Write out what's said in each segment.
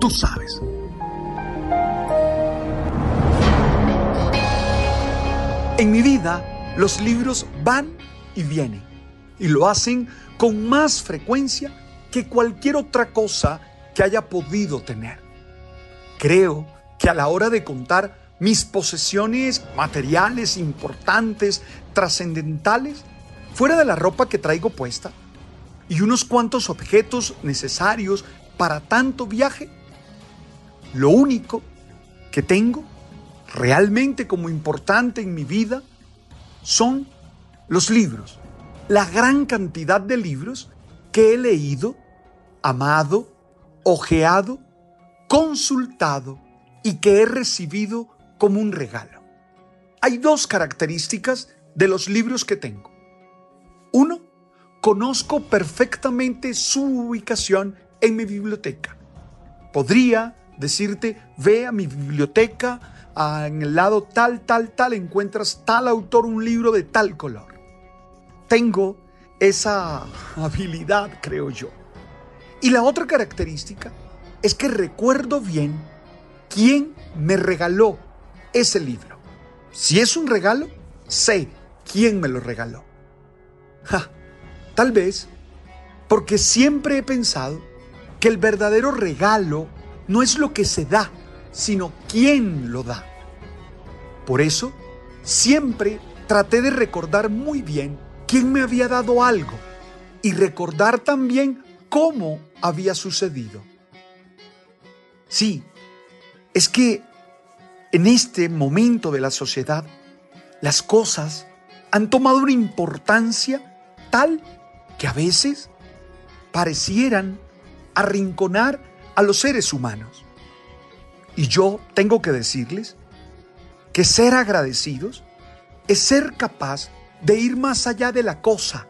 Tú sabes. En mi vida, los libros van y vienen, y lo hacen con más frecuencia que cualquier otra cosa que haya podido tener. Creo que a la hora de contar mis posesiones materiales importantes, trascendentales, fuera de la ropa que traigo puesta, y unos cuantos objetos necesarios para tanto viaje, lo único que tengo realmente como importante en mi vida son los libros, la gran cantidad de libros que he leído, amado, ojeado, consultado y que he recibido como un regalo. Hay dos características de los libros que tengo. Uno, conozco perfectamente su ubicación en mi biblioteca. Podría decirte, ve a mi biblioteca, en el lado tal, tal, tal, encuentras tal autor, un libro de tal color. Tengo esa habilidad, creo yo. Y la otra característica es que recuerdo bien quién me regaló ese libro. Si es un regalo, sé quién me lo regaló. tal vez porque siempre he pensado que el verdadero regalo no es lo que se da, sino quién lo da. Por eso, siempre traté de recordar muy bien quién me había dado algo y recordar también cómo había sucedido. Sí, es que en este momento de la sociedad, las cosas han tomado una importancia tal que a veces parecieran arrinconar a los seres humanos. Y yo tengo que decirles que ser agradecidos es ser capaz de ir más allá de la cosa,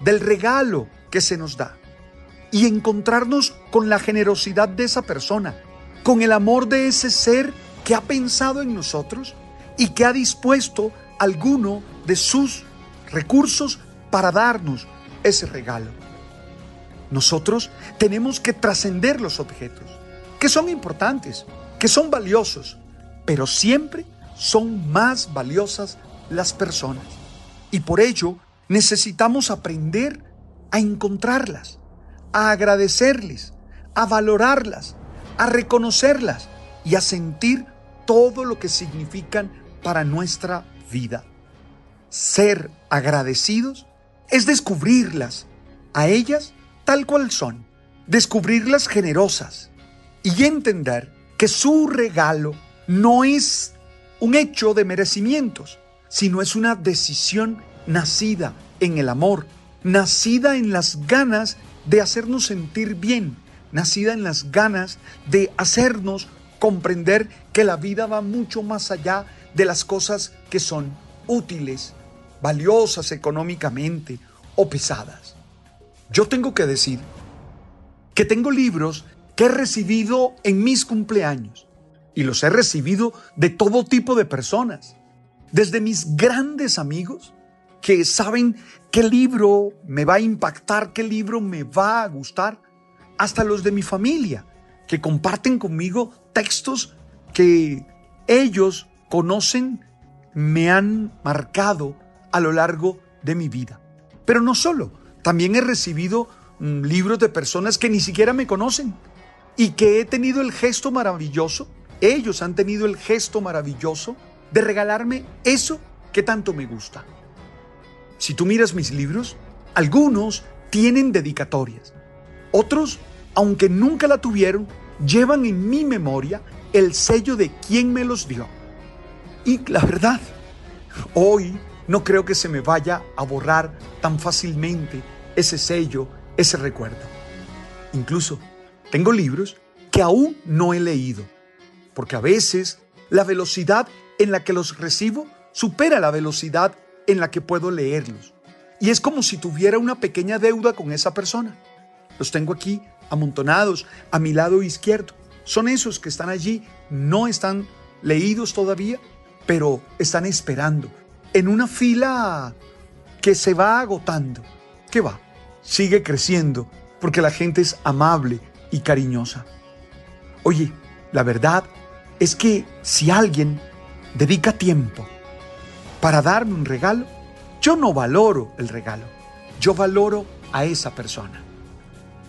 del regalo que se nos da, y encontrarnos con la generosidad de esa persona, con el amor de ese ser que ha pensado en nosotros y que ha dispuesto alguno de sus recursos para darnos ese regalo. Nosotros tenemos que trascender los objetos, que son importantes, que son valiosos, pero siempre son más valiosas las personas. Y por ello necesitamos aprender a encontrarlas, a agradecerles, a valorarlas, a reconocerlas y a sentir todo lo que significan para nuestra vida. Ser agradecidos es descubrirlas, a ellas tal cual son, descubrirlas generosas y entender que su regalo no es un hecho de merecimientos, sino es una decisión nacida en el amor, nacida en las ganas de hacernos sentir bien, nacida en las ganas de hacernos comprender que la vida va mucho más allá de las cosas que son útiles, valiosas económicamente o pesadas. Yo tengo que decir que tengo libros que he recibido en mis cumpleaños. Y los he recibido de todo tipo de personas. Desde mis grandes amigos que saben qué libro me va a impactar, qué libro me va a gustar, hasta los de mi familia que comparten conmigo textos que ellos conocen, me han marcado a lo largo de mi vida. Pero no solo, también he recibido mm, libros de personas que ni siquiera me conocen y que he tenido el gesto maravilloso, ellos han tenido el gesto maravilloso de regalarme eso que tanto me gusta. Si tú miras mis libros, algunos tienen dedicatorias, otros, aunque nunca la tuvieron, llevan en mi memoria el sello de quien me los dio. Y la verdad, hoy no creo que se me vaya a borrar tan fácilmente ese sello, ese recuerdo. Incluso tengo libros que aún no he leído, porque a veces la velocidad en la que los recibo supera la velocidad en la que puedo leerlos. Y es como si tuviera una pequeña deuda con esa persona. Los tengo aquí amontonados a mi lado izquierdo. Son esos que están allí, no están leídos todavía, pero están esperando en una fila que se va agotando. ¿Qué va? Sigue creciendo porque la gente es amable y cariñosa. Oye, la verdad es que si alguien dedica tiempo para darme un regalo, yo no valoro el regalo, yo valoro a esa persona.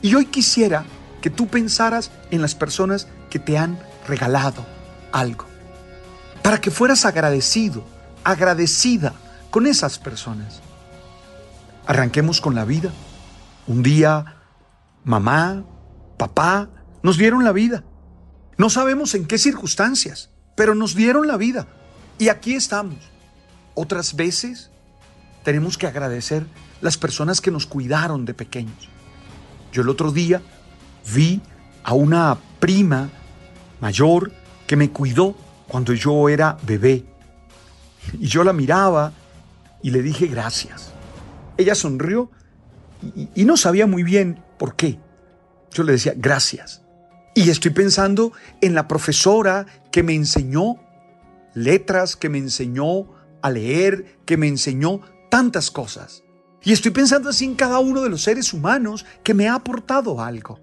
Y hoy quisiera que tú pensaras en las personas que te han regalado algo, para que fueras agradecido, agradecida con esas personas. Arranquemos con la vida. Un día, mamá, papá, nos dieron la vida. No sabemos en qué circunstancias, pero nos dieron la vida. Y aquí estamos. Otras veces tenemos que agradecer las personas que nos cuidaron de pequeños. Yo el otro día vi a una prima mayor que me cuidó cuando yo era bebé. Y yo la miraba y le dije gracias. Ella sonrió y, no sabía muy bien por qué. Yo le decía gracias. Y estoy pensando en la profesora que me enseñó letras, que me enseñó a leer, que me enseñó tantas cosas. Y estoy pensando así en cada uno de los seres humanos que me ha aportado algo.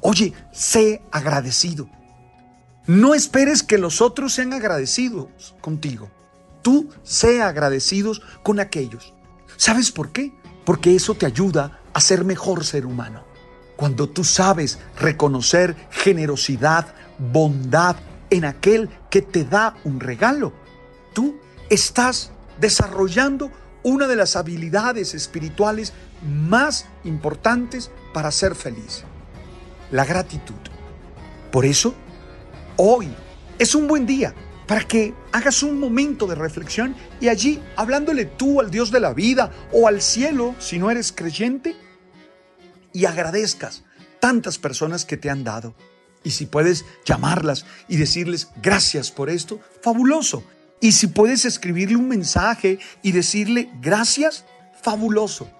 Oye, sé agradecido. No esperes que los otros sean agradecidos contigo. Tú sé agradecidos con aquellos. ¿Sabes por qué? Porque eso te ayuda a ser mejor ser humano. Cuando tú sabes reconocer generosidad, bondad en aquel que te da un regalo, tú estás desarrollando una de las habilidades espirituales más importantes para ser feliz, la gratitud. Por eso, hoy es un buen día para que hagas un momento de reflexión y allí, hablándole tú al Dios de la vida o al cielo, si no eres creyente, y agradezcas tantas personas que te han dado. Y si puedes llamarlas y decirles gracias por esto, fabuloso. Y si puedes escribirle un mensaje y decirle gracias, fabuloso.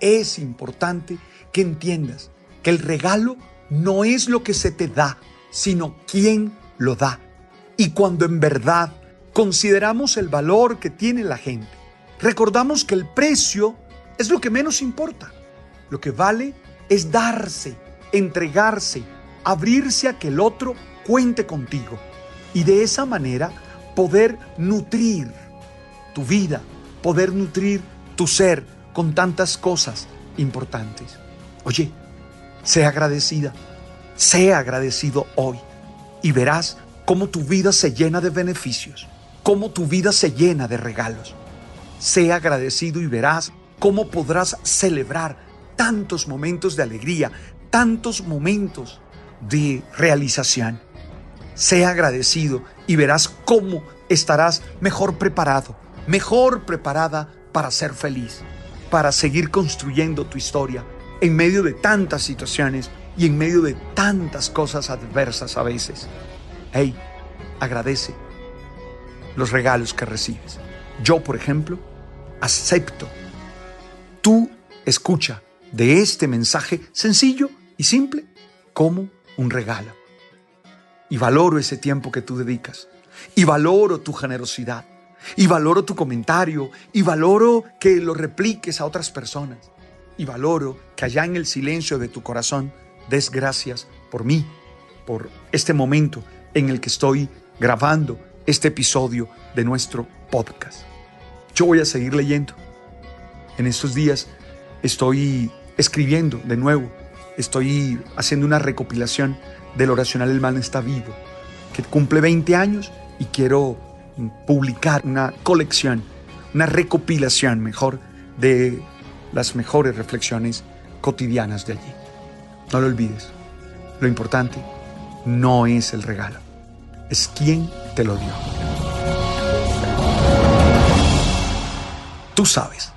Es importante que entiendas que el regalo no es lo que se te da, sino quién lo da. Y cuando en verdad consideramos el valor que tiene la gente, recordamos que el precio es lo que menos importa. Lo que vale es darse, entregarse, abrirse a que el otro cuente contigo. Y de esa manera poder nutrir tu vida, poder nutrir tu ser con tantas cosas importantes. Oye, sé agradecida, sé agradecido hoy y verás cómo tu vida se llena de beneficios, cómo tu vida se llena de regalos. Sé agradecido y verás cómo podrás celebrar tantos momentos de alegría, tantos momentos de realización. Sé agradecido y verás cómo estarás mejor preparado, mejor preparada para ser feliz, para seguir construyendo tu historia en medio de tantas situaciones y en medio de tantas cosas adversas a veces. Hey, agradece los regalos que recibes. Yo, por ejemplo, acepto tu escucha de este mensaje sencillo y simple como un regalo. Y valoro ese tiempo que tú dedicas. Y valoro tu generosidad. Y valoro tu comentario. Y valoro que lo repliques a otras personas. Y valoro que allá en el silencio de tu corazón des gracias por mí, por este momento en el que estoy grabando este episodio de nuestro podcast. Yo voy a seguir leyendo. En estos días estoy escribiendo de nuevo, estoy haciendo una recopilación del oracional El Man está vivo, que cumple 20 años y quiero publicar una colección, una recopilación mejor de las mejores reflexiones cotidianas de allí. No lo olvides, lo importante no es el regalo, es quien te lo dio. Tú sabes.